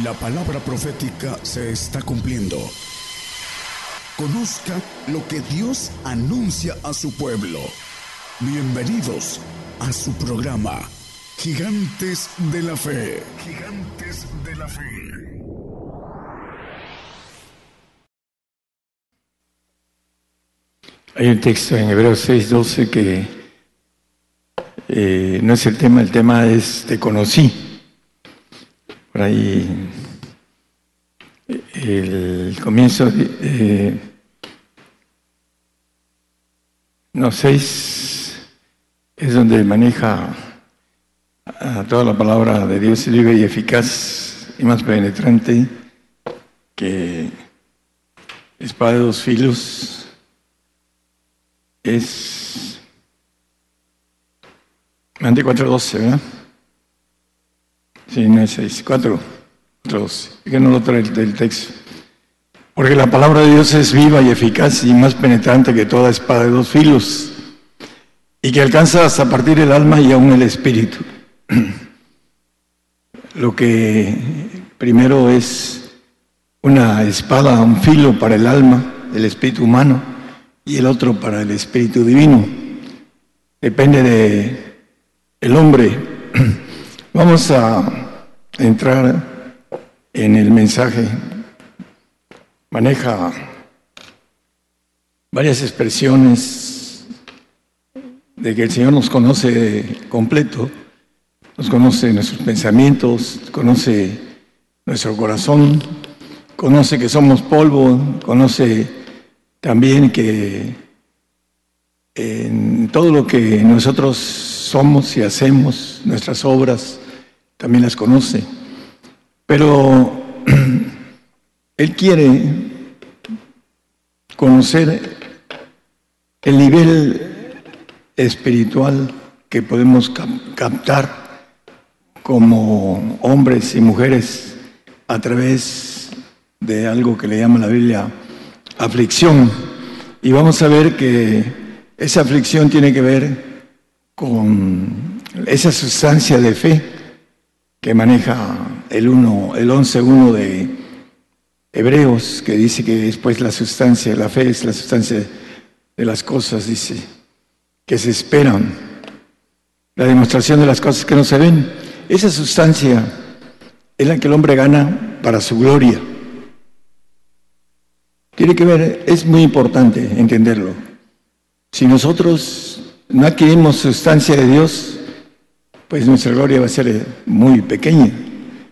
La palabra profética se está cumpliendo. Conozca lo que Dios anuncia a su pueblo. Bienvenidos a su programa, Gigantes de la Fe. Gigantes de la Fe. Hay un texto en Hebreos 6:12 que eh, no es el tema, el tema es te conocí. Por ahí el comienzo, eh, no, seis es donde maneja toda la palabra de Dios libre y eficaz y más penetrante que espada de dos filos es Ante 4.12, ¿verdad? Sí, no es 6, 4, 12. Que no lo trae el texto. Porque la palabra de Dios es viva y eficaz y más penetrante que toda espada de dos filos, y que alcanza hasta partir el alma y aún el espíritu. Lo que primero es una espada, un filo para el alma, el espíritu humano, y el otro para el espíritu divino. Depende de el hombre. Vamos a entrar en el mensaje, maneja varias expresiones de que el Señor nos conoce completo, nos conoce nuestros pensamientos, conoce nuestro corazón, conoce que somos polvo, conoce también que en todo lo que nosotros somos y hacemos, nuestras obras, también las conoce. Pero Él quiere conocer el nivel espiritual que podemos captar como hombres y mujeres a través de algo que le llama la Biblia aflicción. Y vamos a ver que esa aflicción tiene que ver con esa sustancia de fe que maneja el 1, el 11.1 de Hebreos, que dice que después la sustancia, la fe es la sustancia de las cosas, dice, que se esperan, la demostración de las cosas que no se ven. Esa sustancia es la que el hombre gana para su gloria. Tiene que ver, es muy importante entenderlo. Si nosotros no adquirimos sustancia de Dios, pues nuestra gloria va a ser muy pequeña,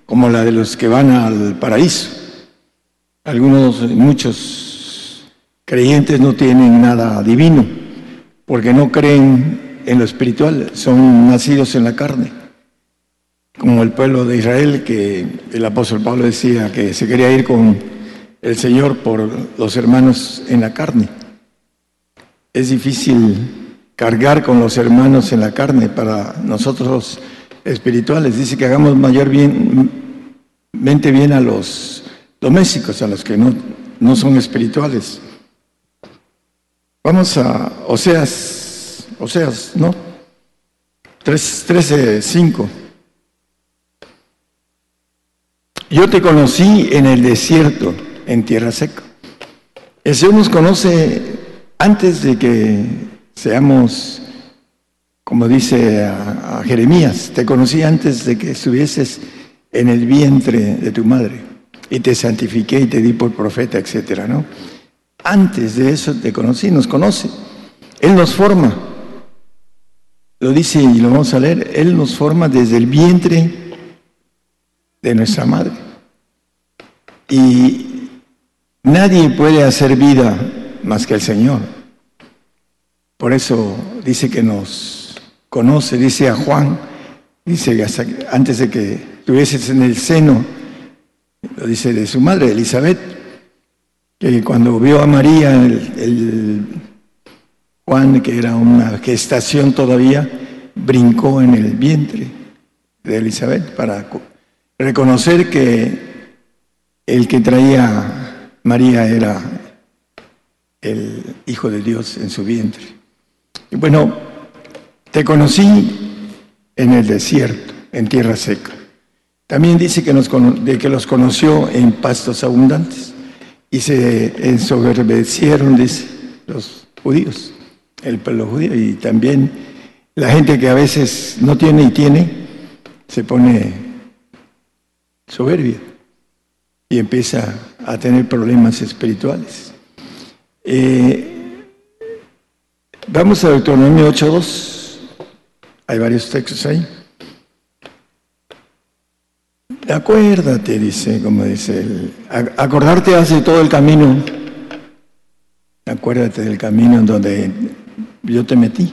como la de los que van al paraíso. Algunos, muchos creyentes no tienen nada divino, porque no creen en lo espiritual, son nacidos en la carne, como el pueblo de Israel, que el apóstol Pablo decía que se quería ir con el Señor por los hermanos en la carne. Es difícil cargar con los hermanos en la carne para nosotros espirituales. Dice que hagamos mayor bien, mente bien a los domésticos, a los que no, no son espirituales. Vamos a Oseas, Oseas, ¿no? 13, 5. Yo te conocí en el desierto, en tierra seca. El Señor nos conoce antes de que Seamos, como dice a, Jeremías, te conocí antes de que estuvieses en el vientre de tu madre y te santifiqué y te di por profeta, etcétera, ¿no? Antes de eso te conocí, nos conoce. Él nos forma. Lo dice y lo vamos a leer. Él nos forma desde el vientre de nuestra madre. Y nadie puede hacer vida más que el Señor. Por eso dice que nos conoce, dice a Juan, dice que antes de que estuvieses en el seno, lo dice de su madre, Elizabeth, que cuando vio a María, el, Juan, que era una gestación todavía, brincó en el vientre de Elizabeth para reconocer que el que traía María era el Hijo de Dios en su vientre. Y bueno, te conocí en el desierto, en tierra seca. También dice que, los conoció en pastos abundantes y se ensoberbecieron, dice, los judíos, el pueblo judío, y también la gente que a veces no tiene y tiene, se pone soberbia y empieza a tener problemas espirituales. Eh, vamos a Deuteronomio 8.2, hay varios textos ahí. Acuérdate, dice, como dice él, acordarte hace todo el camino, acuérdate del camino en donde yo te metí,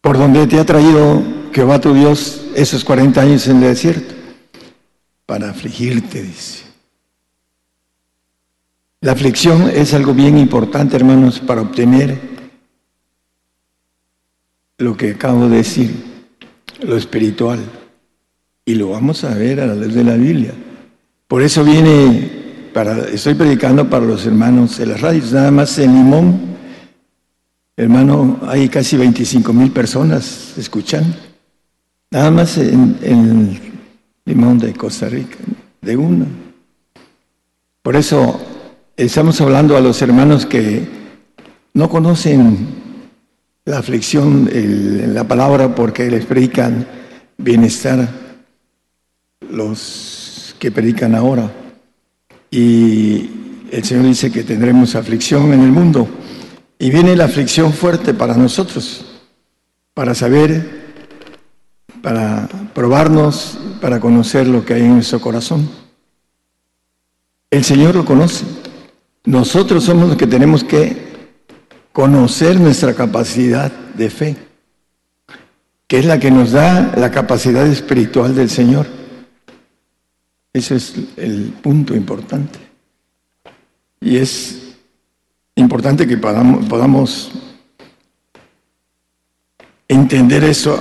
por donde te ha traído Jehová tu Dios esos 40 años en el desierto, para afligirte, dice. La aflicción es algo bien importante, hermanos, para obtener lo que acabo de decir, lo espiritual. Y lo vamos a ver a la luz de la Biblia. Por eso viene, para, estoy predicando para los hermanos de las radios, nada más en Limón, hermano, hay casi 25 mil personas escuchando. Nada más en, en Limón de Costa Rica, de uno. Por eso estamos hablando a los hermanos que no conocen la aflicción, la palabra, porque les predican bienestar los que predican ahora. Y el Señor dice que tendremos aflicción en el mundo. Y viene la aflicción fuerte para nosotros, para saber, para probarnos, para conocer lo que hay en nuestro corazón. El Señor lo conoce. Nosotros somos los que tenemos que conocer nuestra capacidad de fe, que es la que nos da la capacidad espiritual del Señor. Ese es el punto importante. Y es importante que podamos, entender eso.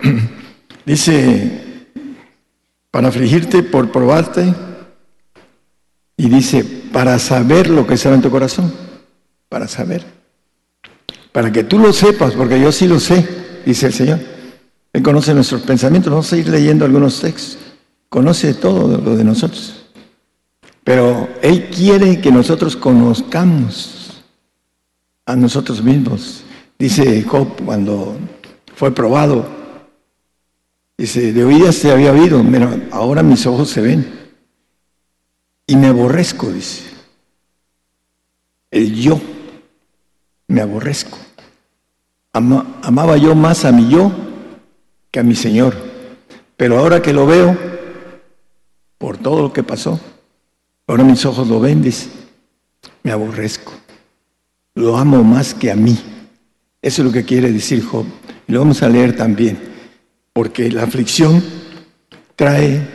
Dice, para afligirte, por probarte, y dice, para saber lo que está en tu corazón, para saber. Para que tú lo sepas, porque yo sí lo sé, dice el Señor. Él conoce nuestros pensamientos. Vamos a ir leyendo algunos textos conoce todo lo de nosotros. Pero Él quiere que nosotros conozcamos a nosotros mismos. Dice Job cuando fue probado, dice, de oídas te había oído, pero ahora mis ojos se ven. Y me aborrezco, dice. El yo, me aborrezco. Amaba yo más a mi yo que a mi Señor. Pero ahora que lo veo, por todo lo que pasó. Ahora mis ojos lo ven, dice, me aborrezco. Lo amo más que a mí. Eso es lo que quiere decir Job. Y lo vamos a leer también, porque la aflicción trae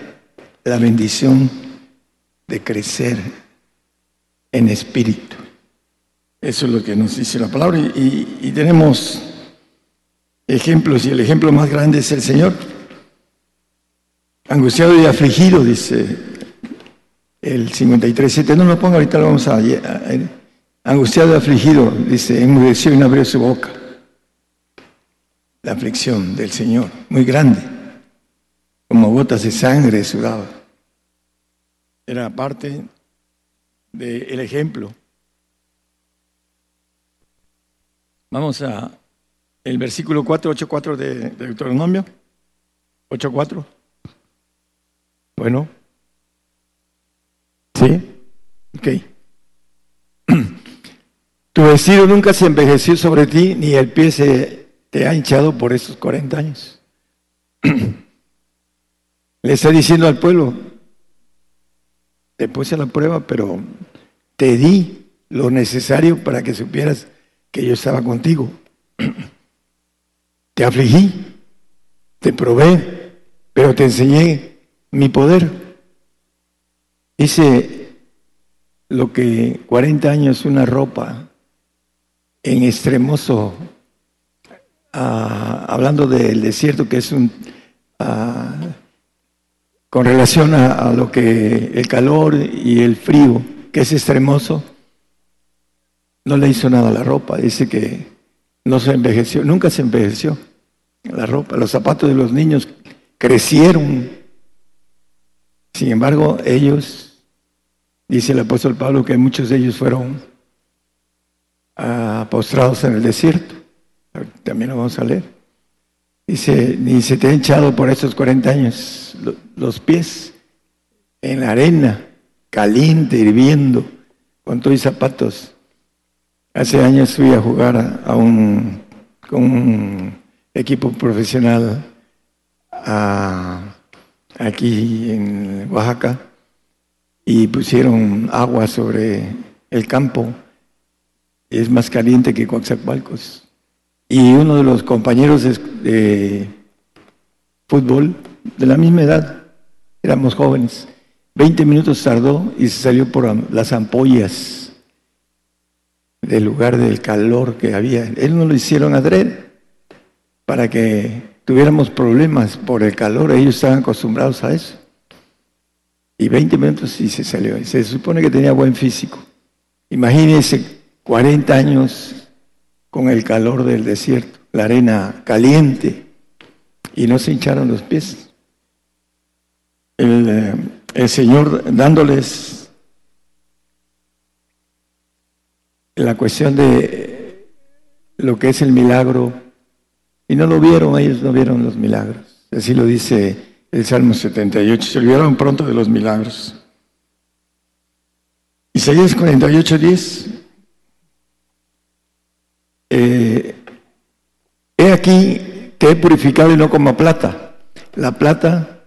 la bendición de crecer en espíritu. Eso es lo que nos dice la palabra. Y tenemos ejemplos, y el ejemplo más grande es el Señor. Angustiado y afligido, dice el 53.7. No lo pongo, ahorita lo vamos a... Angustiado y afligido, dice, enmudeció y no abrió su boca. La aflicción del Señor, muy grande, como gotas de sangre sudaba. Era parte del ejemplo. Vamos a el versículo 4, 8, 4 de, de Deuteronomio. 8, 4. Bueno. ¿Sí? Ok. Tu vestido nunca se envejeció sobre ti, ni el pie se te ha hinchado por esos 40 años. Le está diciendo al pueblo, te puse a la prueba, pero te di lo necesario para que supieras que yo estaba contigo. Te afligí, te probé, pero te enseñé mi poder. Hice lo que 40 años una ropa en extremoso, ah, hablando del desierto, que es un, ah, con relación a, lo que el calor y el frío, que es extremoso, no le hizo nada a la ropa. Dice que no se envejeció, nunca se envejeció la ropa. Los zapatos de los niños crecieron Sin embargo, ellos, dice el apóstol Pablo, que muchos de ellos fueron ah, postrados en el desierto. También lo vamos a leer. Dice, ni se te ha echado por estos 40 años los pies en la arena, caliente, hirviendo, con todos zapatos. Hace años fui a jugar a un, con un equipo profesional aquí en Oaxaca y pusieron agua sobre el campo. Es más caliente que Coaxacualcos. Y uno de los compañeros de, fútbol, de la misma edad, éramos jóvenes, 20 minutos tardó y se salió por las ampollas del lugar del calor que había. Él no lo hicieron adrede para que tuviéramos problemas por el calor, ellos estaban acostumbrados a eso. Y 20 minutos y se salió. Se supone que tenía buen físico. Imagínense 40 años con el calor del desierto, la arena caliente, y no se hincharon los pies. El, eh, el Señor dándoles la cuestión de lo que es el milagro y no lo vieron, ellos no vieron los milagros. Así lo dice el Salmo 78. Se olvidaron pronto de los milagros. Isaías 48, 10. Eh, he aquí que he purificado y no como plata. La plata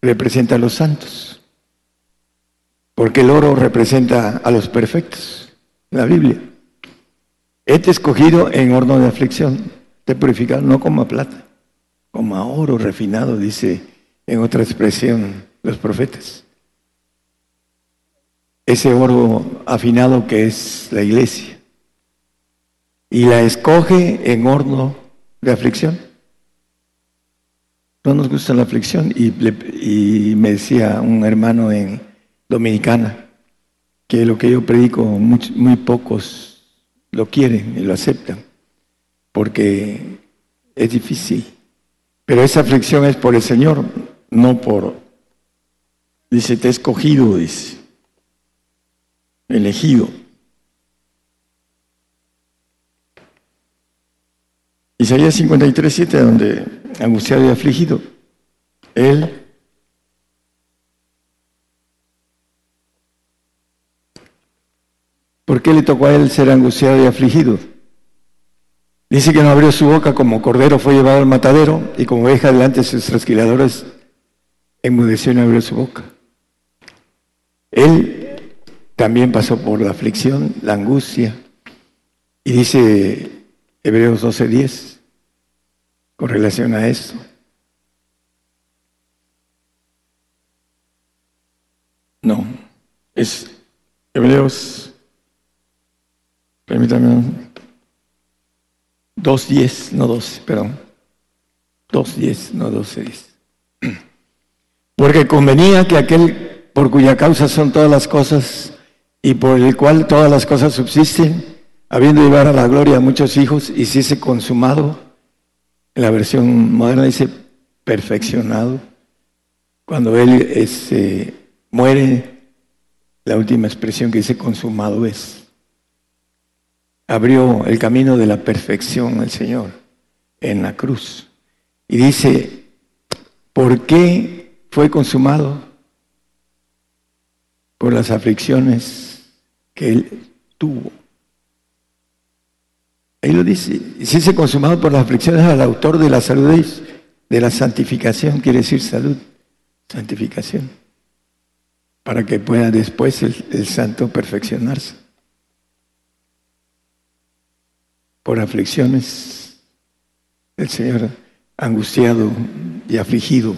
representa a los santos, porque el oro representa a los perfectos, la Biblia. He escogido en horno de aflicción te purificar no como a plata, como a oro refinado, dice en otra expresión los profetas. Ese oro afinado que es la iglesia. Y la escoge en horno de aflicción. No nos gusta la aflicción. Y me decía un hermano en Dominicana que lo que yo predico muy pocos lo quieren y lo aceptan porque es difícil. Pero esa aflicción es por el Señor, no por, dice, te he escogido, dice, elegido. Isaías 53, 7, donde angustiado y afligido, Él ¿Por qué le tocó a él ser angustiado y afligido? Dice que no abrió su boca como cordero fue llevado al matadero y como oveja delante de sus trasquiladores enmudeció y no abrió su boca. Él también pasó por la aflicción, la angustia. Y dice Hebreos 12:10 con relación a esto. No, es Hebreos, permítame 2.10, no 12, perdón. 2.10, no 12.10. Porque convenía que aquel por cuya causa son todas las cosas y por el cual todas las cosas subsisten, habiendo llevar a la gloria a muchos hijos, hiciese consumado, en la versión moderna dice perfeccionado, cuando él este, muere, la última expresión que dice consumado es abrió el camino de la perfección el Señor en la cruz. Y dice, ¿por qué fue consumado? Por las aflicciones que él tuvo. Ahí lo dice, si se consumado por las aflicciones al autor de la salud, de la santificación, quiere decir salud, santificación, para que pueda después el santo perfeccionarse. Por aflicciones, el Señor angustiado y afligido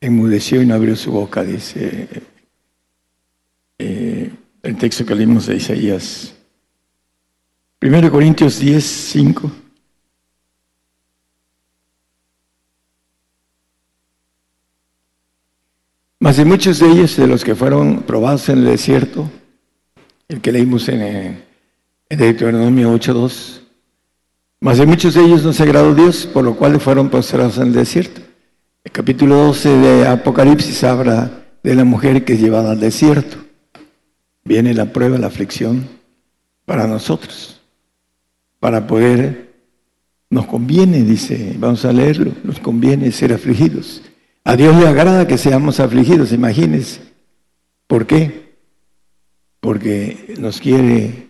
enmudeció y no abrió su boca, dice eh, el texto que leímos de Isaías. 1 Corintios 10, 5. Mas de muchos de ellos, de los que fueron probados en el desierto, el que leímos en, en Deuteronomio 8.2. Mas de muchos de ellos no se agradó Dios, por lo cual fueron postrados en el desierto. El capítulo 12 de Apocalipsis habla de la mujer que es llevada al desierto. Viene la prueba, la aflicción para nosotros, para poder, nos conviene, dice, vamos a leerlo, nos conviene ser afligidos. A Dios le agrada que seamos afligidos, imagínense. ¿Por qué? Porque nos quiere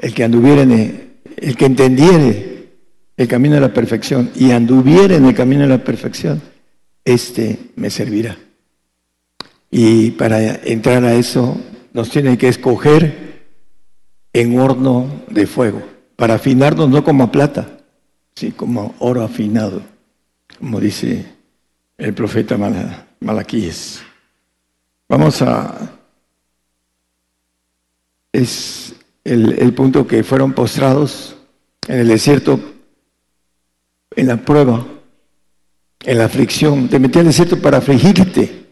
el que anduviera en el, que entendiere el camino de la perfección y anduviera en el camino de la perfección, este me servirá. Y para entrar a eso nos tiene que escoger en horno de fuego, para afinarnos no como plata, sí, como oro afinado, como dice el profeta Malaquíes. Vamos a... Es el, punto que fueron postrados en el desierto, en la prueba, en la aflicción. Te metí al desierto para afligirte.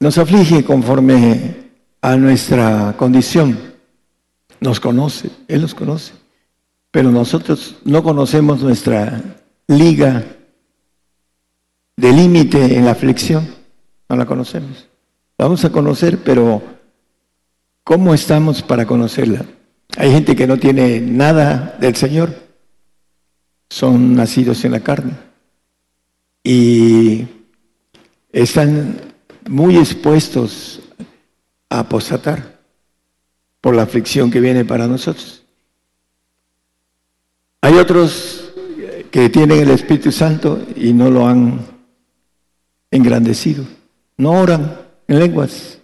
Nos aflige conforme a nuestra condición. Nos conoce, Él nos conoce. Pero nosotros no conocemos nuestra liga de límite en la aflicción. No la conocemos. vamos a conocer, pero ¿cómo estamos para conocerla? Hay gente que no tiene nada del Señor. Son nacidos en la carne. Y están muy expuestos a apostatar por la aflicción que viene para nosotros. Hay otros que tienen el Espíritu Santo y no lo han engrandecido. No oran en lenguas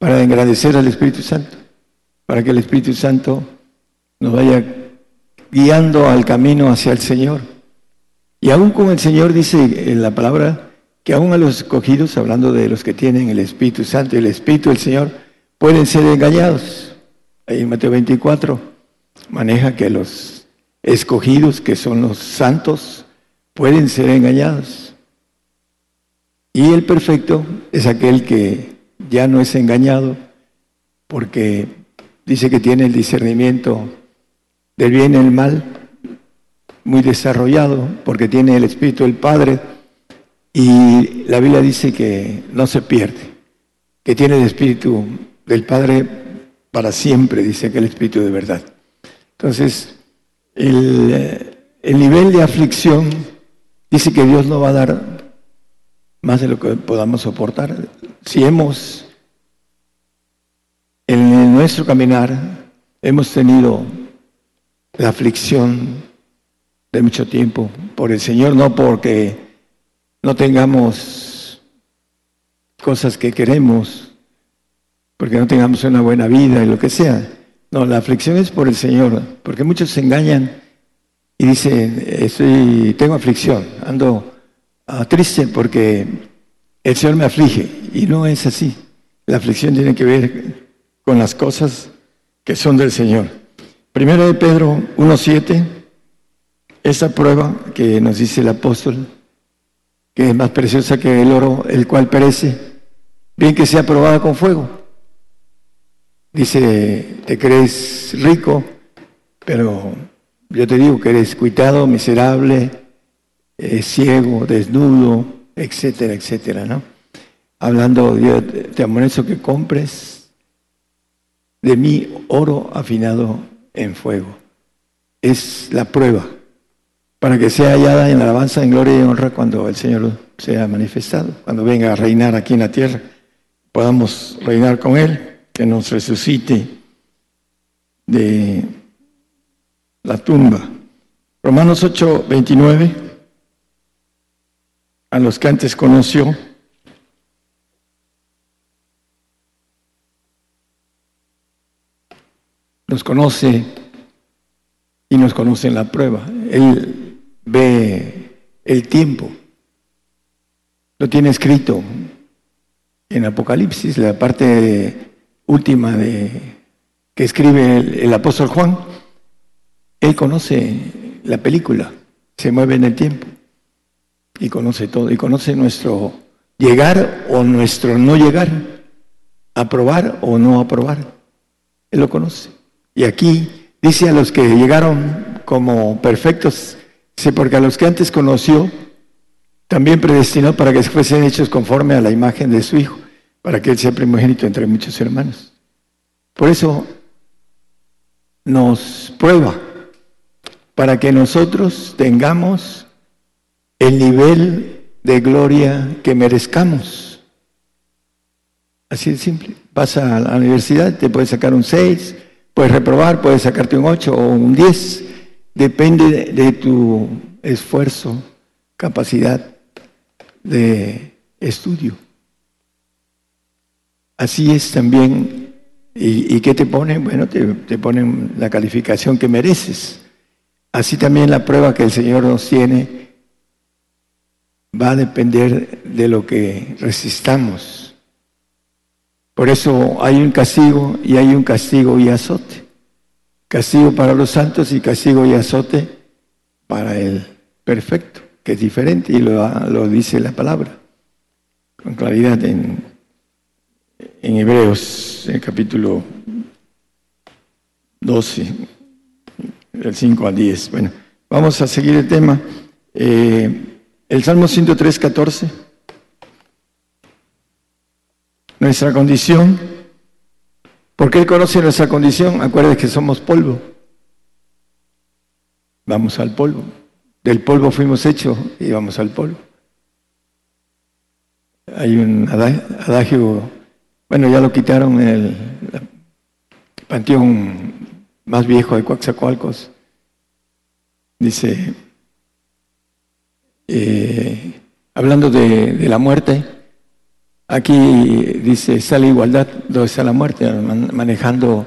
para engrandecer al Espíritu Santo, para que el Espíritu Santo nos vaya guiando al camino hacia el Señor. Y aún con el Señor dice en la palabra que aún a los escogidos, hablando de los que tienen el Espíritu Santo y el Espíritu del Señor, pueden ser engañados. Ahí en Mateo 24 maneja que los escogidos, que son los santos, pueden ser engañados. Y el perfecto es aquel que ya no es engañado porque dice que tiene el discernimiento del bien y el mal muy desarrollado, porque tiene el Espíritu del Padre y la Biblia dice que no se pierde, que tiene el Espíritu del Padre para siempre, dice aquel Espíritu de verdad. Entonces, el, el nivel de aflicción dice que Dios no va a dar más de lo que podamos soportar. Si hemos, en nuestro caminar, hemos tenido la aflicción de mucho tiempo por el Señor, no porque no tengamos cosas que queremos, porque no tengamos una buena vida y lo que sea. No, la aflicción es por el Señor, porque muchos se engañan y dicen, estoy, tengo aflicción, ando ah, triste porque el Señor me aflige. Y no es así. La aflicción tiene que ver con las cosas que son del Señor. Primero de Pedro 1.7, esa prueba que nos dice el apóstol, que es más preciosa que el oro, el cual perece, bien que sea probada con fuego. Dice, te crees rico, pero yo te digo que eres cuitado, miserable, eh, ciego, desnudo, etcétera, etcétera, ¿no? Hablando, yo te amonesto que compres de mí oro afinado en fuego. Es la prueba para que sea hallada en alabanza, en gloria y honra cuando el Señor sea manifestado, cuando venga a reinar aquí en la tierra, podamos reinar con Él, que nos resucite de la tumba. Romanos 8, 29, a los que antes conoció, nos conoce y nos conoce en la prueba. Él ve el tiempo. Lo tiene escrito en Apocalipsis, la parte última de, que escribe el, apóstol Juan. Él conoce la película, se mueve en el tiempo y conoce todo, y conoce nuestro llegar o nuestro no llegar, aprobar o no aprobar. Él lo conoce. Y aquí dice a los que llegaron como perfectos Dice, porque a los que antes conoció, también predestinó para que fuesen hechos conforme a la imagen de su Hijo, para que Él sea primogénito entre muchos hermanos. Por eso nos prueba, para que nosotros tengamos el nivel de gloria que merezcamos. Así de simple. Vas a la universidad, te puedes sacar un 6, puedes reprobar, puedes sacarte un 8 o un 10. Depende de tu esfuerzo, capacidad de estudio. Así es también. ¿Y, qué te ponen? Bueno, te, te ponen la calificación que mereces. Así también la prueba que el Señor nos tiene va a depender de lo que resistamos. Por eso hay un castigo y hay un castigo y azote. Castigo para los santos y castigo y azote para el perfecto, que es diferente y lo, dice la palabra con claridad en, en Hebreos, el capítulo 12, del 5 al 10. Bueno, vamos a seguir el tema. Eh, el Salmo 103, 14. Nuestra condición. Porque Él conoce nuestra condición. Acuérdense que somos polvo. Vamos al polvo. Del polvo fuimos hechos y vamos al polvo. Hay un adagio, bueno, ya lo quitaron en el panteón más viejo de Coaxacualcos. Dice, eh, hablando de, la muerte, aquí dice, la igualdad, donde está la muerte, manejando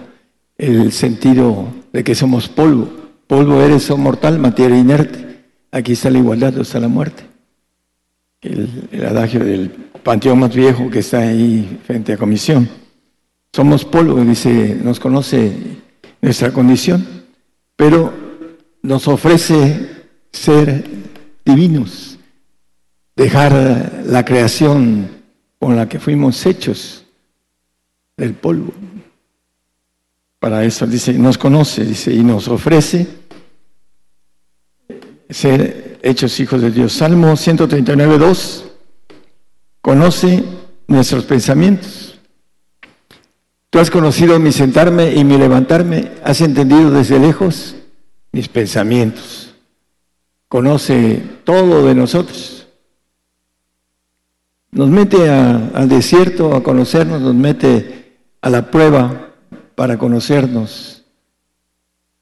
el sentido de que somos polvo. Polvo eres, o mortal, materia inerte. Aquí está la igualdad, donde está la muerte. El, el adagio del panteón más viejo que está ahí frente a comisión. Somos polvo, dice, nos conoce nuestra condición, pero nos ofrece ser divinos, dejar la creación con la que fuimos hechos del polvo. Para eso dice, nos conoce, dice, y nos ofrece ser hechos hijos de Dios. Salmo 139, 2, conoce nuestros pensamientos. Tú has conocido mi sentarme y mi levantarme, has entendido desde lejos mis pensamientos conoce todo de nosotros. Nos mete al desierto a conocernos, nos mete a la prueba para conocernos,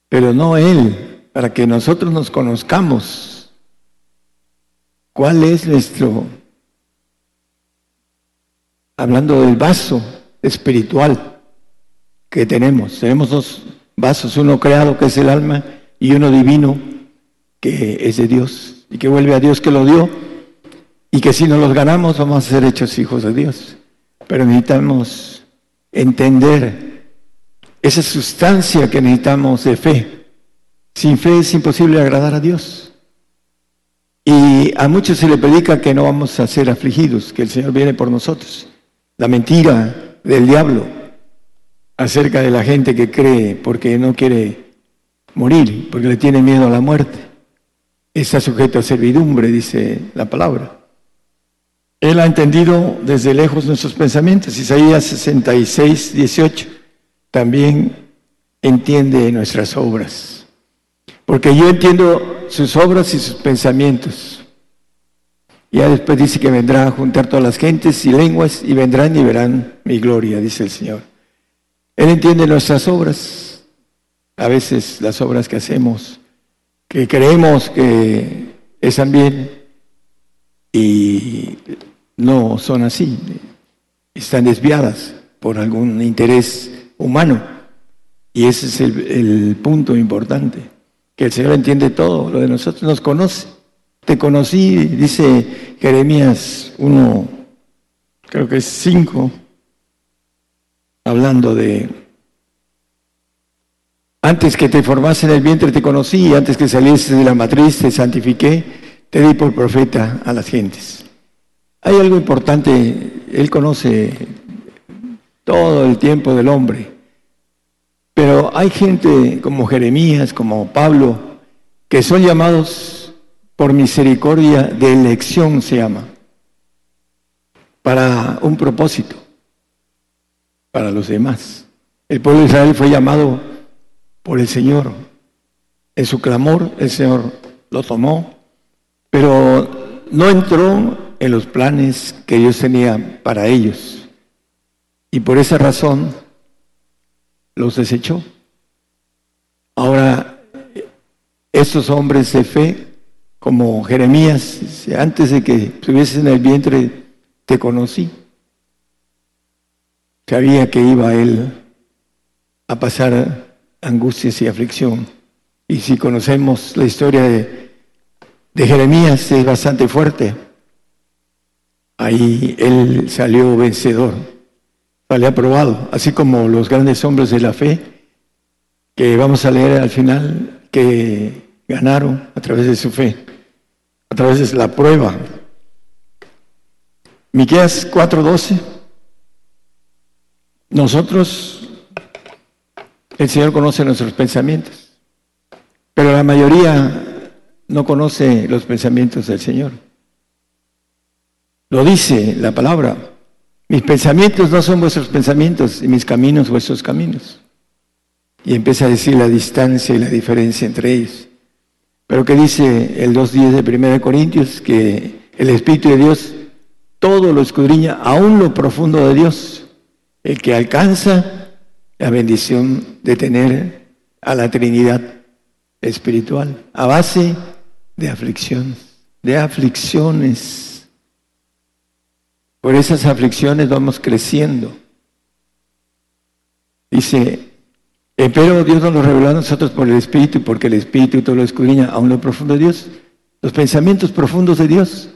pero no Él, para que nosotros nos conozcamos. ¿Cuál es nuestro, hablando del vaso espiritual que tenemos? Tenemos dos vasos, uno creado que es el alma y uno divino que es de Dios y que vuelve a Dios que lo dio y que si no los ganamos vamos a ser hechos hijos de Dios. Pero necesitamos entender esa sustancia que necesitamos de fe. Sin fe es imposible agradar a Dios. Y a muchos se le predica que no vamos a ser afligidos, que el Señor viene por nosotros. La mentira del diablo acerca de la gente que cree porque no quiere morir, porque le tiene miedo a la muerte está sujeto a servidumbre, dice la palabra. Él ha entendido desde lejos nuestros pensamientos. Isaías 66, 18 también entiende nuestras obras. Porque yo entiendo sus obras y sus pensamientos. Ya después dice que vendrá a juntar todas las gentes y lenguas y vendrán y verán mi gloria, dice el Señor. Él entiende nuestras obras, a veces las obras que hacemos que creemos que están bien y no son así, están desviadas por algún interés humano. Y ese es el, punto importante, que el Señor entiende todo, lo de nosotros nos conoce. Te conocí, dice Jeremías 1, creo que es 5, hablando de antes que te formase en el vientre te conocí, antes que salieses de la matriz te santifiqué, te di por profeta a las gentes. Hay algo importante, Él conoce todo el tiempo del hombre, pero hay gente como Jeremías, como Pablo, que son llamados por misericordia de elección se llama, para un propósito, para los demás. El pueblo de Israel fue llamado por el Señor. En su clamor el Señor lo tomó, pero no entró en los planes que Dios tenía para ellos. Y por esa razón los desechó. Ahora, estos hombres de fe, como Jeremías, antes de que estuviese en el vientre, te conocí. Sabía que iba él a pasar angustias y aflicción. Y si conocemos la historia de, Jeremías, es bastante fuerte. Ahí él salió vencedor, salió aprobado, así como los grandes hombres de la fe, que vamos a leer al final, que ganaron a través de su fe, a través de la prueba. Miqueas 4:12. Nosotros, el Señor conoce nuestros pensamientos, pero la mayoría no conoce los pensamientos del Señor. Lo dice la palabra. Mis pensamientos no son vuestros pensamientos y mis caminos vuestros caminos. Y empieza a decir la distancia y la diferencia entre ellos. Pero que dice el 2.10 de 1 Corintios, que el Espíritu de Dios todo lo escudriña, aún lo profundo de Dios, el que alcanza la bendición de tener a la Trinidad espiritual, a base de aflicciones, de aflicciones. Por esas aflicciones vamos creciendo. Dice, pero Dios nos lo reveló a nosotros por el Espíritu, porque el Espíritu todo lo escudriña, aún lo profundo de Dios, los pensamientos profundos de Dios.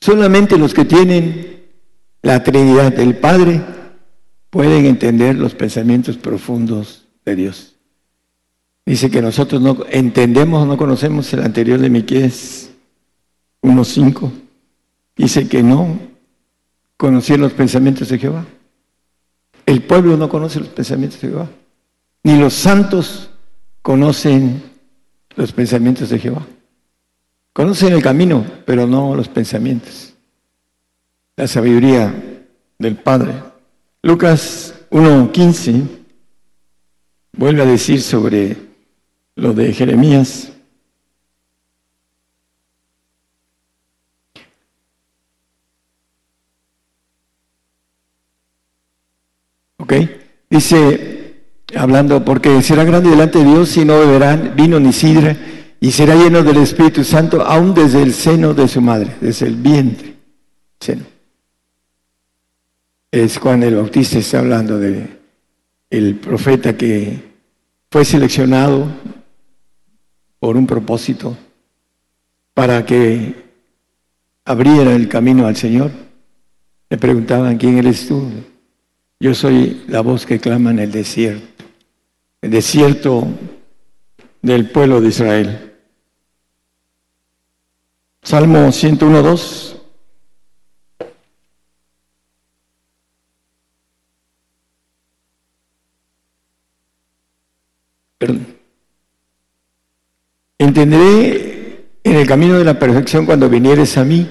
Solamente los que tienen la Trinidad del Padre pueden entender los pensamientos profundos de Dios. Dice que nosotros no entendemos, no conocemos el anterior de Miqueas 1.5. Dice que no conocían los pensamientos de Jehová. El pueblo no conoce los pensamientos de Jehová. Ni los santos conocen los pensamientos de Jehová. Conocen el camino, pero no los pensamientos. La sabiduría del Padre. Lucas 1.15 vuelve a decir sobre lo de Jeremías. ¿Ok? Dice, hablando, porque será grande delante de Dios y no beberán vino ni sidra y será lleno del Espíritu Santo aún desde el seno de su madre, desde el vientre. Seno. Es Juan el Bautista está hablando de el profeta que fue seleccionado por un propósito para que abriera el camino al Señor. Le preguntaban, ¿quién eres tú? Yo soy la voz que clama en el desierto, el desierto del pueblo de Israel. Salmo 101, 2. Entenderé en el camino de la perfección cuando vinieres a mí,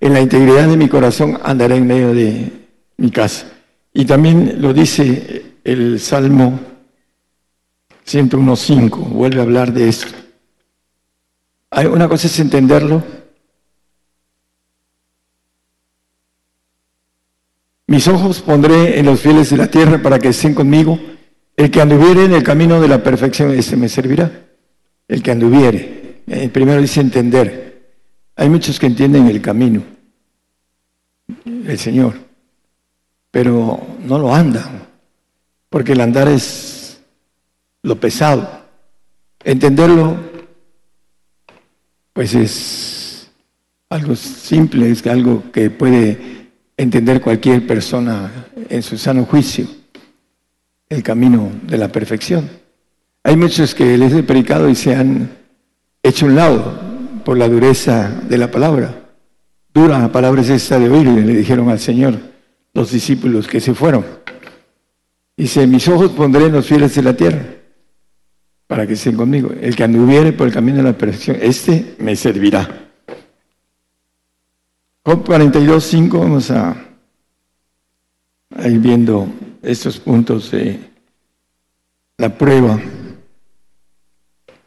en la integridad de mi corazón andaré en medio de mi casa. Y también lo dice el Salmo 101.5, vuelve a hablar de esto. Hay una cosa es entenderlo Mis ojos pondré en los fieles de la tierra para que estén conmigo. El que anduviere en el camino de la perfección, ese me servirá. El que anduviere. El eh, primero dice entender. Hay muchos que entienden el camino, el Señor, pero no lo andan, porque el andar es lo pesado. Entenderlo, pues es algo simple, es algo que puede entender cualquier persona en su sano juicio el camino de la perfección. Hay muchos que les he predicado y se han hecho un lado por la dureza de la palabra. Dura palabra es esta de oírle, le dijeron al Señor los discípulos que se fueron. Dice, mis ojos pondré en los fieles de la tierra. para que estén conmigo. El que anduviere por el camino de la perfección, este me servirá. Job 42, 5, vamos a, a ir viendo estos puntos de la prueba.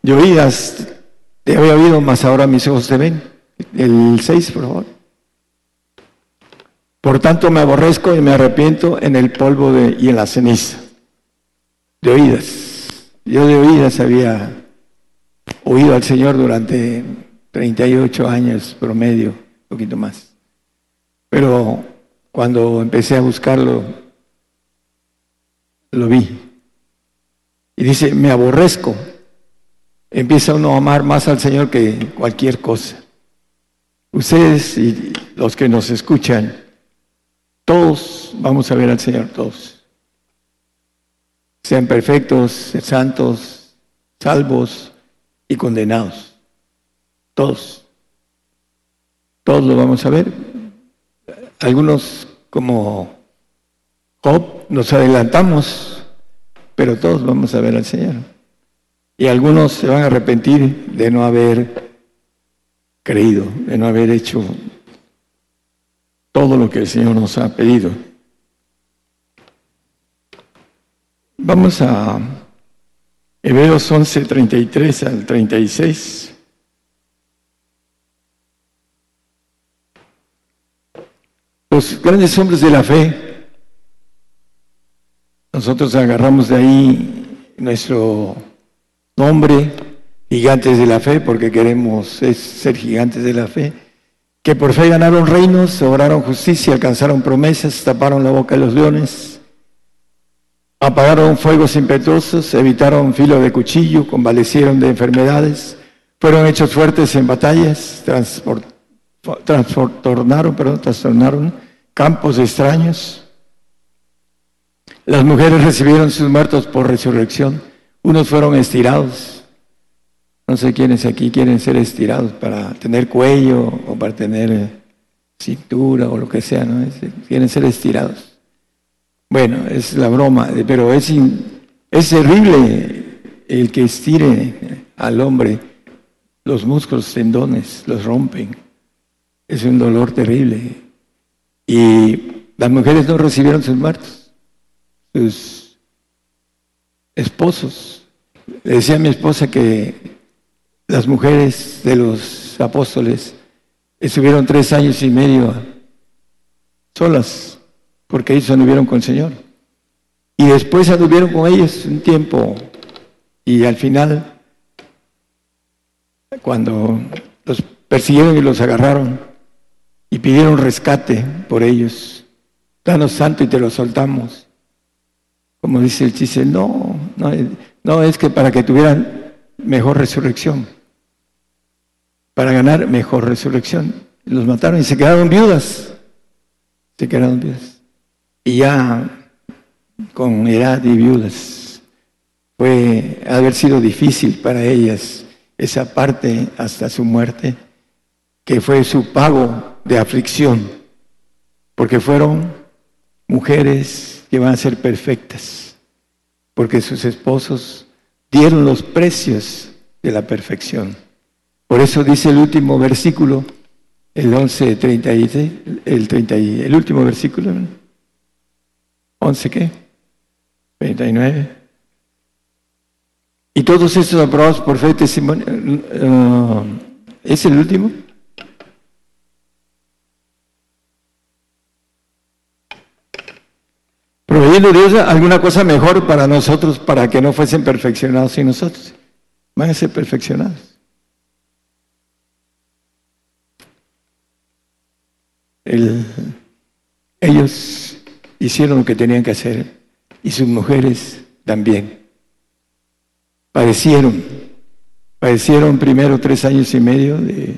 De oídas te había oído, mas ahora mis ojos te ven. El 6, por favor. Por tanto me aborrezco y me arrepiento en el polvo de, y en la ceniza. De oídas. Yo de oídas había oído al Señor durante 38 años promedio, un poquito más. Pero cuando empecé a buscarlo, lo vi. Y dice, me aborrezco. Empieza uno a amar más al Señor que cualquier cosa. Ustedes y los que nos escuchan, todos vamos a ver al Señor, todos. Sean perfectos, santos, salvos y condenados. Todos. Todos lo vamos a ver. Algunos como Job nos adelantamos, pero todos vamos a ver al Señor. Y algunos se van a arrepentir de no haber creído, de no haber hecho todo lo que el Señor nos ha pedido. Vamos a Hebreos 11, 33 al 36. Los grandes hombres de la fe, nosotros agarramos de ahí nuestro nombre, gigantes de la fe, porque queremos ser gigantes de la fe, que por fe ganaron reinos, obraron justicia, alcanzaron promesas, taparon la boca de los leones, apagaron fuegos impetuosos, evitaron filo de cuchillo, convalecieron de enfermedades, fueron hechos fuertes en batallas, trastornaron campos extraños. Las mujeres recibieron sus muertos por resurrección. Unos fueron estirados. No sé quiénes aquí quieren ser estirados para tener cuello o para tener cintura o lo que sea, ¿no? Quieren ser estirados. Bueno, es la broma, pero es, es terrible el que estire al hombre los músculos, tendones, los rompen. Es un dolor terrible. Y las mujeres no recibieron sus muertos, sus esposos. Le decía a mi esposa que las mujeres de los apóstoles estuvieron tres años y medio solas, porque ellos anduvieron con el Señor. Y después anduvieron con ellos un tiempo. Y al final, cuando los persiguieron y los agarraron, y pidieron rescate por ellos. Danos santo y te lo soltamos. Como dice el chiste, no, no, no es que para que tuvieran mejor resurrección, para ganar mejor resurrección. Los mataron y se quedaron viudas. Se quedaron viudas. Y ya con edad y viudas fue haber sido difícil para ellas esa parte hasta su muerte, que fue su pago de aflicción, porque fueron mujeres que van a ser perfectas, porque sus esposos dieron los precios de la perfección. Por eso dice el último versículo, el 11, 36, el, 30, el último versículo, 11 qué? 39. Y todos estos aprobados por fe testimonio, uh, ¿es el último? Proveyendo Dios alguna cosa mejor para nosotros, para que no fuesen perfeccionados y nosotros. Van a ser perfeccionados. ellos hicieron lo que tenían que hacer y sus mujeres también. Padecieron, padecieron primero tres años y medio de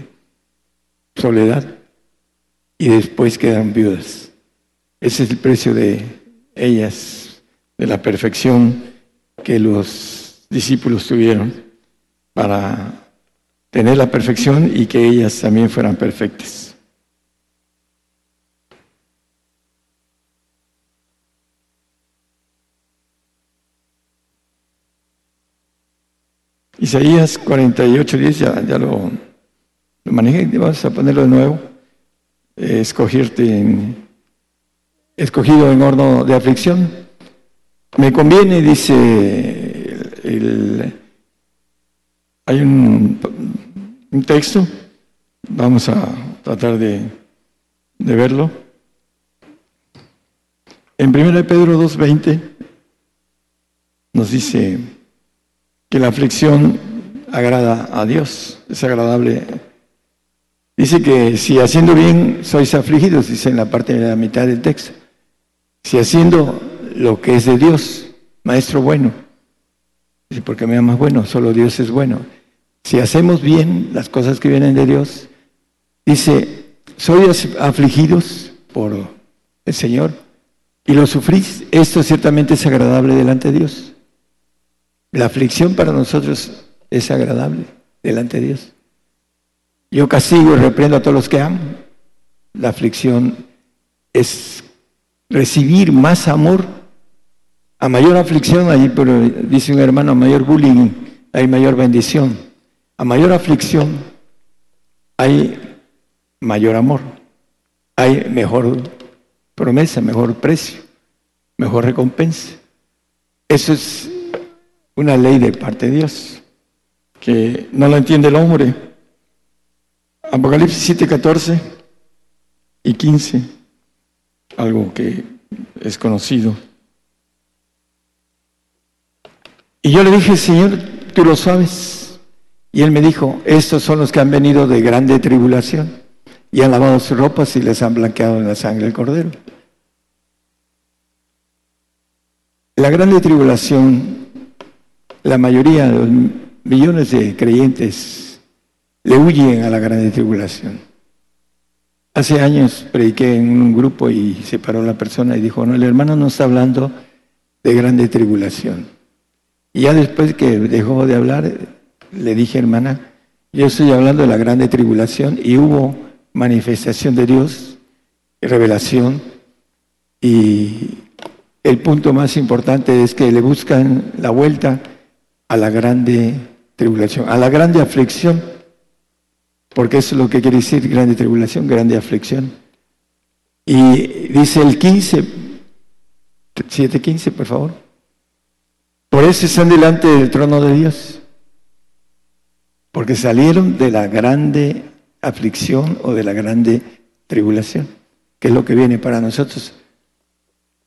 soledad y después quedan viudas. Ese es el precio de ellas de la perfección que los discípulos tuvieron para tener la perfección y que ellas también fueran perfectas. Isaías 48, 10, ya, ya lo, manejé, vamos a ponerlo de nuevo. escogerte en, escogido en horno de aflicción. Me conviene, dice el, hay un, texto, vamos a tratar de, de verlo. En 1 Pedro 2.20 nos dice que la aflicción agrada a Dios, es agradable. Dice que si haciendo bien sois afligidos, dice en la parte de la mitad del texto. Si haciendo lo que es de Dios, maestro bueno, porque me más bueno, solo Dios es bueno. Si hacemos bien las cosas que vienen de Dios, dice, sois afligidos por el Señor y lo sufrís, esto ciertamente es agradable delante de Dios. La aflicción para nosotros es agradable delante de Dios. Yo castigo y reprendo a todos los que amo. La aflicción es recibir más amor. A mayor aflicción, ahí pero dice un hermano, a mayor bullying hay mayor bendición. A mayor aflicción hay mayor amor. Hay mejor promesa, mejor precio, mejor recompensa. Eso es una ley de parte de Dios, que no la entiende el hombre. Apocalipsis 7, 14 y 15, algo que es conocido. Y yo le dije, Señor, tú lo sabes. Y él me dijo, estos son los que han venido de grande tribulación y han lavado sus ropas y les han blanqueado en la sangre del cordero. La grande tribulación, la mayoría de los millones de creyentes le huyen a la grande tribulación. Hace años prediqué en un grupo y se paró la persona y dijo, no, el hermano no está hablando de grande tribulación. Y ya después que dejó de hablar, le dije, hermana, yo estoy hablando de la grande tribulación y hubo manifestación de Dios, revelación, y el punto más importante es que le buscan la vuelta a la grande tribulación, a la grande aflicción, porque eso es lo que quiere decir grande tribulación, grande aflicción. Y dice el 15, 7.15, por favor. Por eso están delante del trono de Dios, porque salieron de la grande aflicción o de la grande tribulación, que es lo que viene para nosotros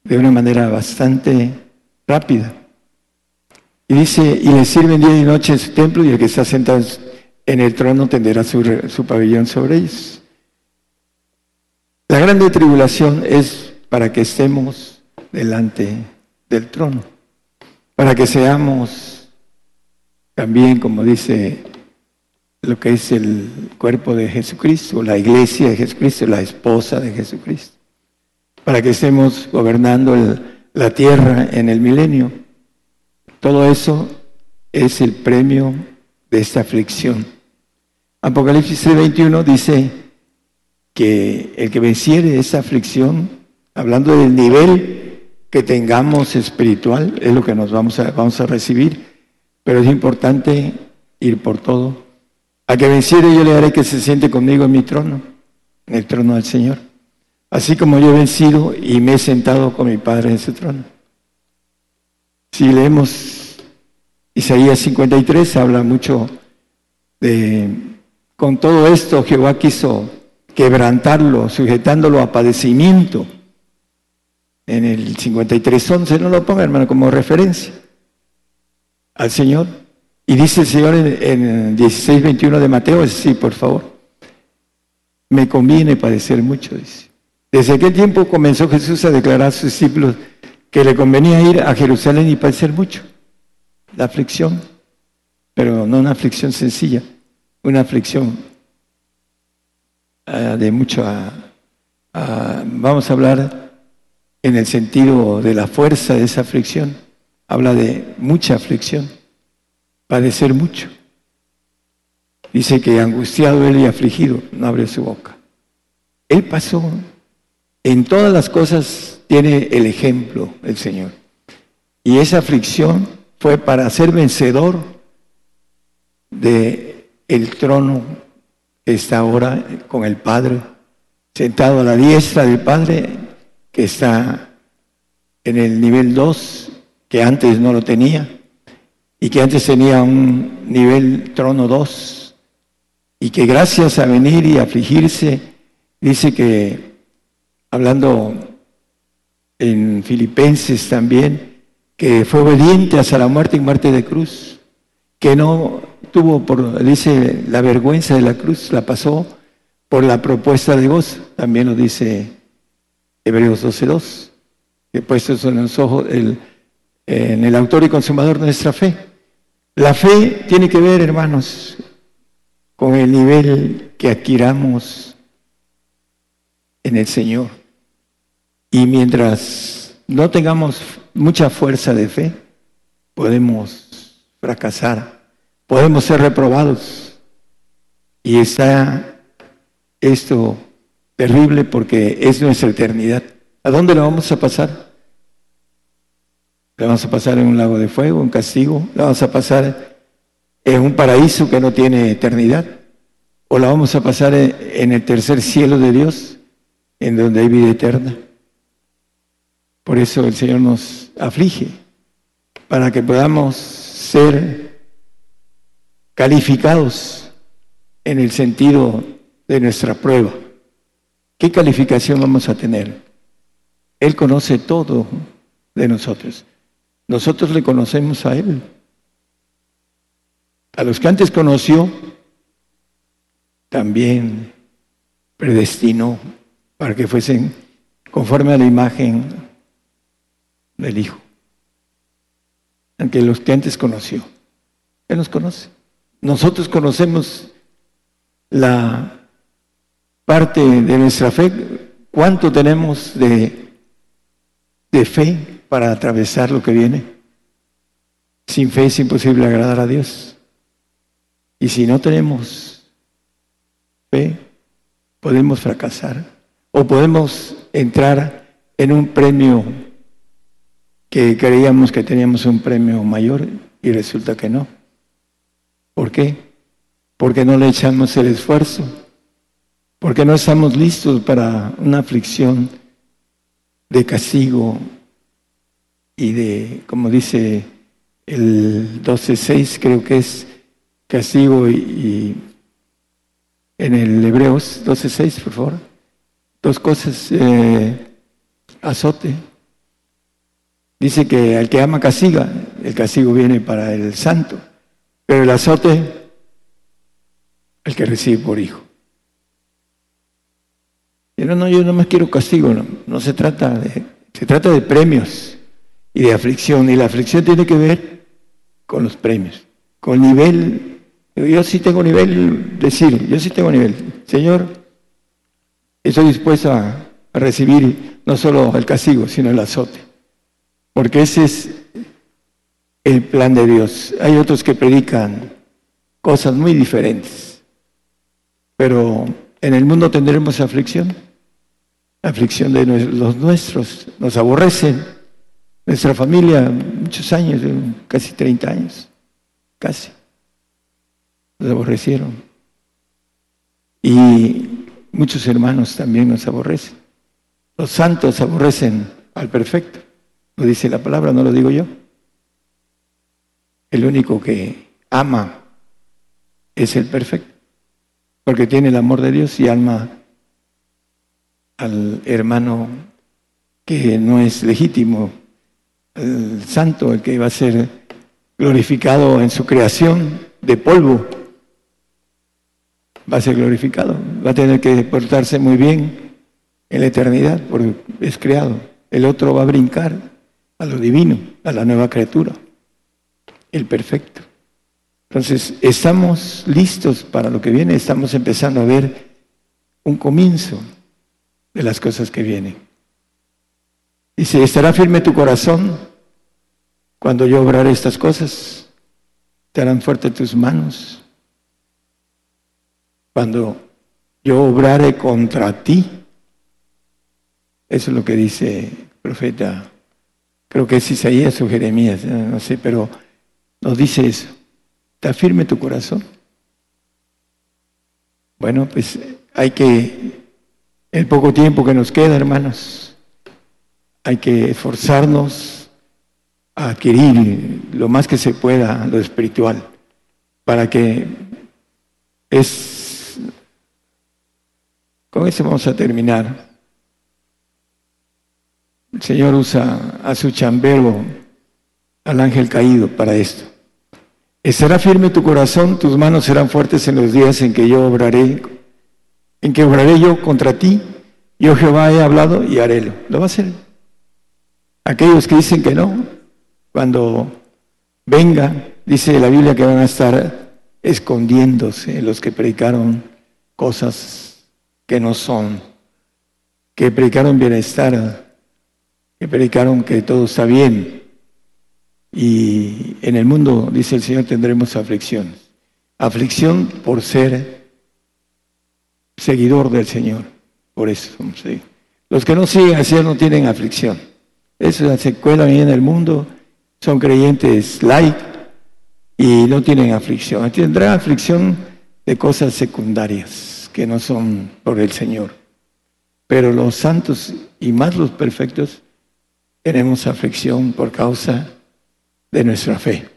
de una manera bastante rápida. Y dice, y le sirven día y noche en su templo y el que está sentado en el trono tendrá su, su pabellón sobre ellos. La grande tribulación es para que estemos delante del trono, para que seamos también, como dice lo que es el cuerpo de Jesucristo, la iglesia de Jesucristo, la esposa de Jesucristo, para que estemos gobernando la tierra en el milenio. Todo eso es el premio de esta aflicción. Apocalipsis 21 dice que el que venciere esa aflicción, hablando del nivel que tengamos espiritual, es lo que nos vamos a, vamos a recibir, pero es importante ir por todo a que venciere yo le haré que se siente conmigo en mi trono, en el trono del Señor. Así como yo he vencido y me he sentado con mi Padre en su trono. Si leemos Isaías 53, habla mucho de, con todo esto Jehová quiso quebrantarlo, sujetándolo a padecimiento. En el 53.11, no lo ponga hermano como referencia al Señor. Y dice el Señor en, 16, 21 de Mateo, sí, por favor, me conviene padecer mucho. Desde aquel tiempo comenzó Jesús a declarar a sus discípulos que le convenía ir a Jerusalén y padecer mucho. La aflicción, pero no una aflicción sencilla, una aflicción ah, de mucho, vamos a hablar en el sentido de la fuerza de esa aflicción, habla de mucha aflicción padecer mucho. Dice que angustiado él y afligido no abre su boca. Él pasó. En todas las cosas tiene el ejemplo el Señor. Y esa aflicción fue para ser vencedor de el trono está ahora con el Padre, sentado a la diestra del Padre, que está en el nivel 2, que antes no lo tenía, y que antes tenía un nivel trono 2, y que gracias a venir y afligirse, dice que, hablando en Filipenses también, que fue obediente hasta la muerte y muerte de cruz, que no tuvo, por, dice, la vergüenza de la cruz, la pasó por la propuesta de Dios, también lo dice Hebreos 12.2, que puesto en los ojos el, en el autor y consumador de nuestra fe. La fe tiene que ver, hermanos, con el nivel que adquiramos en el Señor. Y mientras no tengamos mucha fuerza de fe, podemos fracasar, podemos ser reprobados. Y está esto terrible porque es nuestra eternidad. ¿A dónde la vamos a pasar? ¿La vamos a pasar en un lago de fuego, en castigo? ¿La vamos a pasar en un paraíso que no tiene eternidad? ¿O la vamos a pasar en el tercer cielo de Dios, en donde hay vida eterna? Por eso el Señor nos aflige, para que podamos ser calificados en el sentido de nuestra prueba. ¿Qué calificación vamos a tener? Él conoce todo de nosotros. Nosotros le conocemos a Él. A los que antes conoció, también predestinó para que fuesen conforme a la imagen del Hijo. Aunque los que antes conoció. Él nos conoce. Nosotros conocemos la parte de nuestra fe, cuánto tenemos de, fe para atravesar lo que viene. Sin fe es imposible agradar a Dios. Y si no tenemos fe, podemos fracasar o podemos entrar en un premio que creíamos que teníamos un premio mayor y resulta que no. ¿Por qué? Porque no le echamos el esfuerzo, porque no estamos listos para una aflicción de castigo y de, como dice el 12.6, creo que es castigo y, en el Hebreos 12.6, por favor, dos cosas, eh, azote. Dice que al que ama castiga, el castigo viene para el santo, pero el azote, el que recibe por hijo. Y no, yo no me quiero castigo, no, se trata de, se trata de premios y de aflicción, y la aflicción tiene que ver con los premios, con nivel, yo sí tengo nivel, decir, yo sí tengo nivel, Señor, estoy dispuesto a recibir no solo el castigo, sino el azote porque ese es el plan de Dios. Hay otros que predican cosas muy diferentes, pero en el mundo tendremos aflicción, aflicción de los nuestros, nos aborrecen, nuestra familia, muchos años, casi 30 años, casi, nos aborrecieron. Y muchos hermanos también nos aborrecen. Los santos aborrecen al perfecto. Lo dice la palabra, no lo digo yo. El único que ama es el perfecto, porque tiene el amor de Dios y ama al hermano que no es legítimo, el santo, el que va a ser glorificado en su creación de polvo, va a ser glorificado, va a tener que portarse muy bien en la eternidad, porque es creado. El otro va a brincar a lo divino, a la nueva criatura, el perfecto. Entonces, estamos listos para lo que viene, estamos empezando a ver un comienzo de las cosas que vienen. Dice, ¿estará firme tu corazón cuando yo obraré estas cosas? ¿Te harán fuerte tus manos? Cuando yo obrare contra ti, eso es lo que dice el profeta creo que es Isaías o Jeremías, no sé, pero nos dice eso. ¿Está firme tu corazón? Bueno, pues hay que, el poco tiempo que nos queda, hermanos, hay que esforzarnos a adquirir lo más que se pueda lo espiritual, para que es, con eso vamos a terminar. El Señor usa a su chambero, al ángel caído, para esto. Estará firme tu corazón, tus manos serán fuertes en los días en que yo obraré, en que obraré yo contra ti. Yo Jehová he hablado y harélo. Lo va a hacer. Aquellos que dicen que no, cuando venga, dice la Biblia que van a estar escondiéndose los que predicaron cosas que no son, que predicaron bienestar, que predicaron que todo está bien, y en el mundo, dice el Señor, tendremos aflicción. Aflicción por ser seguidor del Señor. Por eso Los que no siguen al Señor no tienen aflicción. Eso se cuelan ahí en el mundo, son creyentes light y no tienen aflicción. Tendrán aflicción de cosas secundarias que no son por el Señor. Pero los santos y más los perfectos tenemos aflicción por causa de nuestra fe.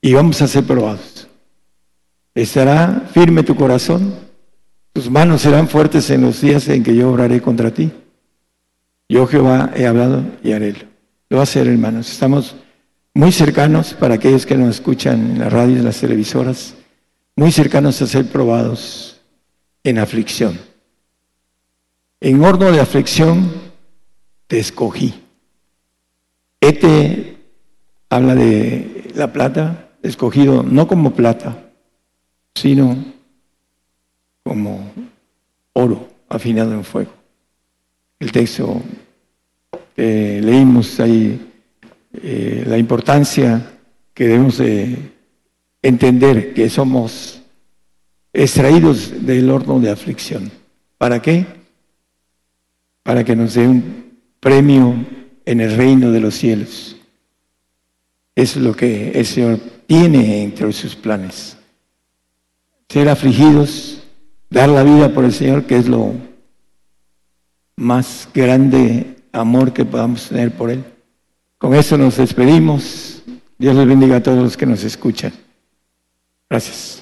Y vamos a ser probados. Estará firme tu corazón, tus manos serán fuertes en los días en que yo obraré contra ti. Yo Jehová he hablado y haré. Lo va a hacer, hermanos. Estamos muy cercanos para aquellos que nos escuchan en las radios, en las televisoras, muy cercanos a ser probados en aflicción. En horno de aflicción te escogí. Este habla de la plata, escogido no como plata, sino como oro afinado en fuego. El texto que leímos ahí, eh, la importancia que debemos de entender que somos extraídos del horno de aflicción. ¿Para qué? Para que nos dé un premio en el reino de los cielos es lo que el Señor tiene entre sus planes. Ser afligidos, dar la vida por el Señor, que es lo más grande amor que podamos tener por Él. Con eso nos despedimos. Dios les bendiga a todos los que nos escuchan. Gracias.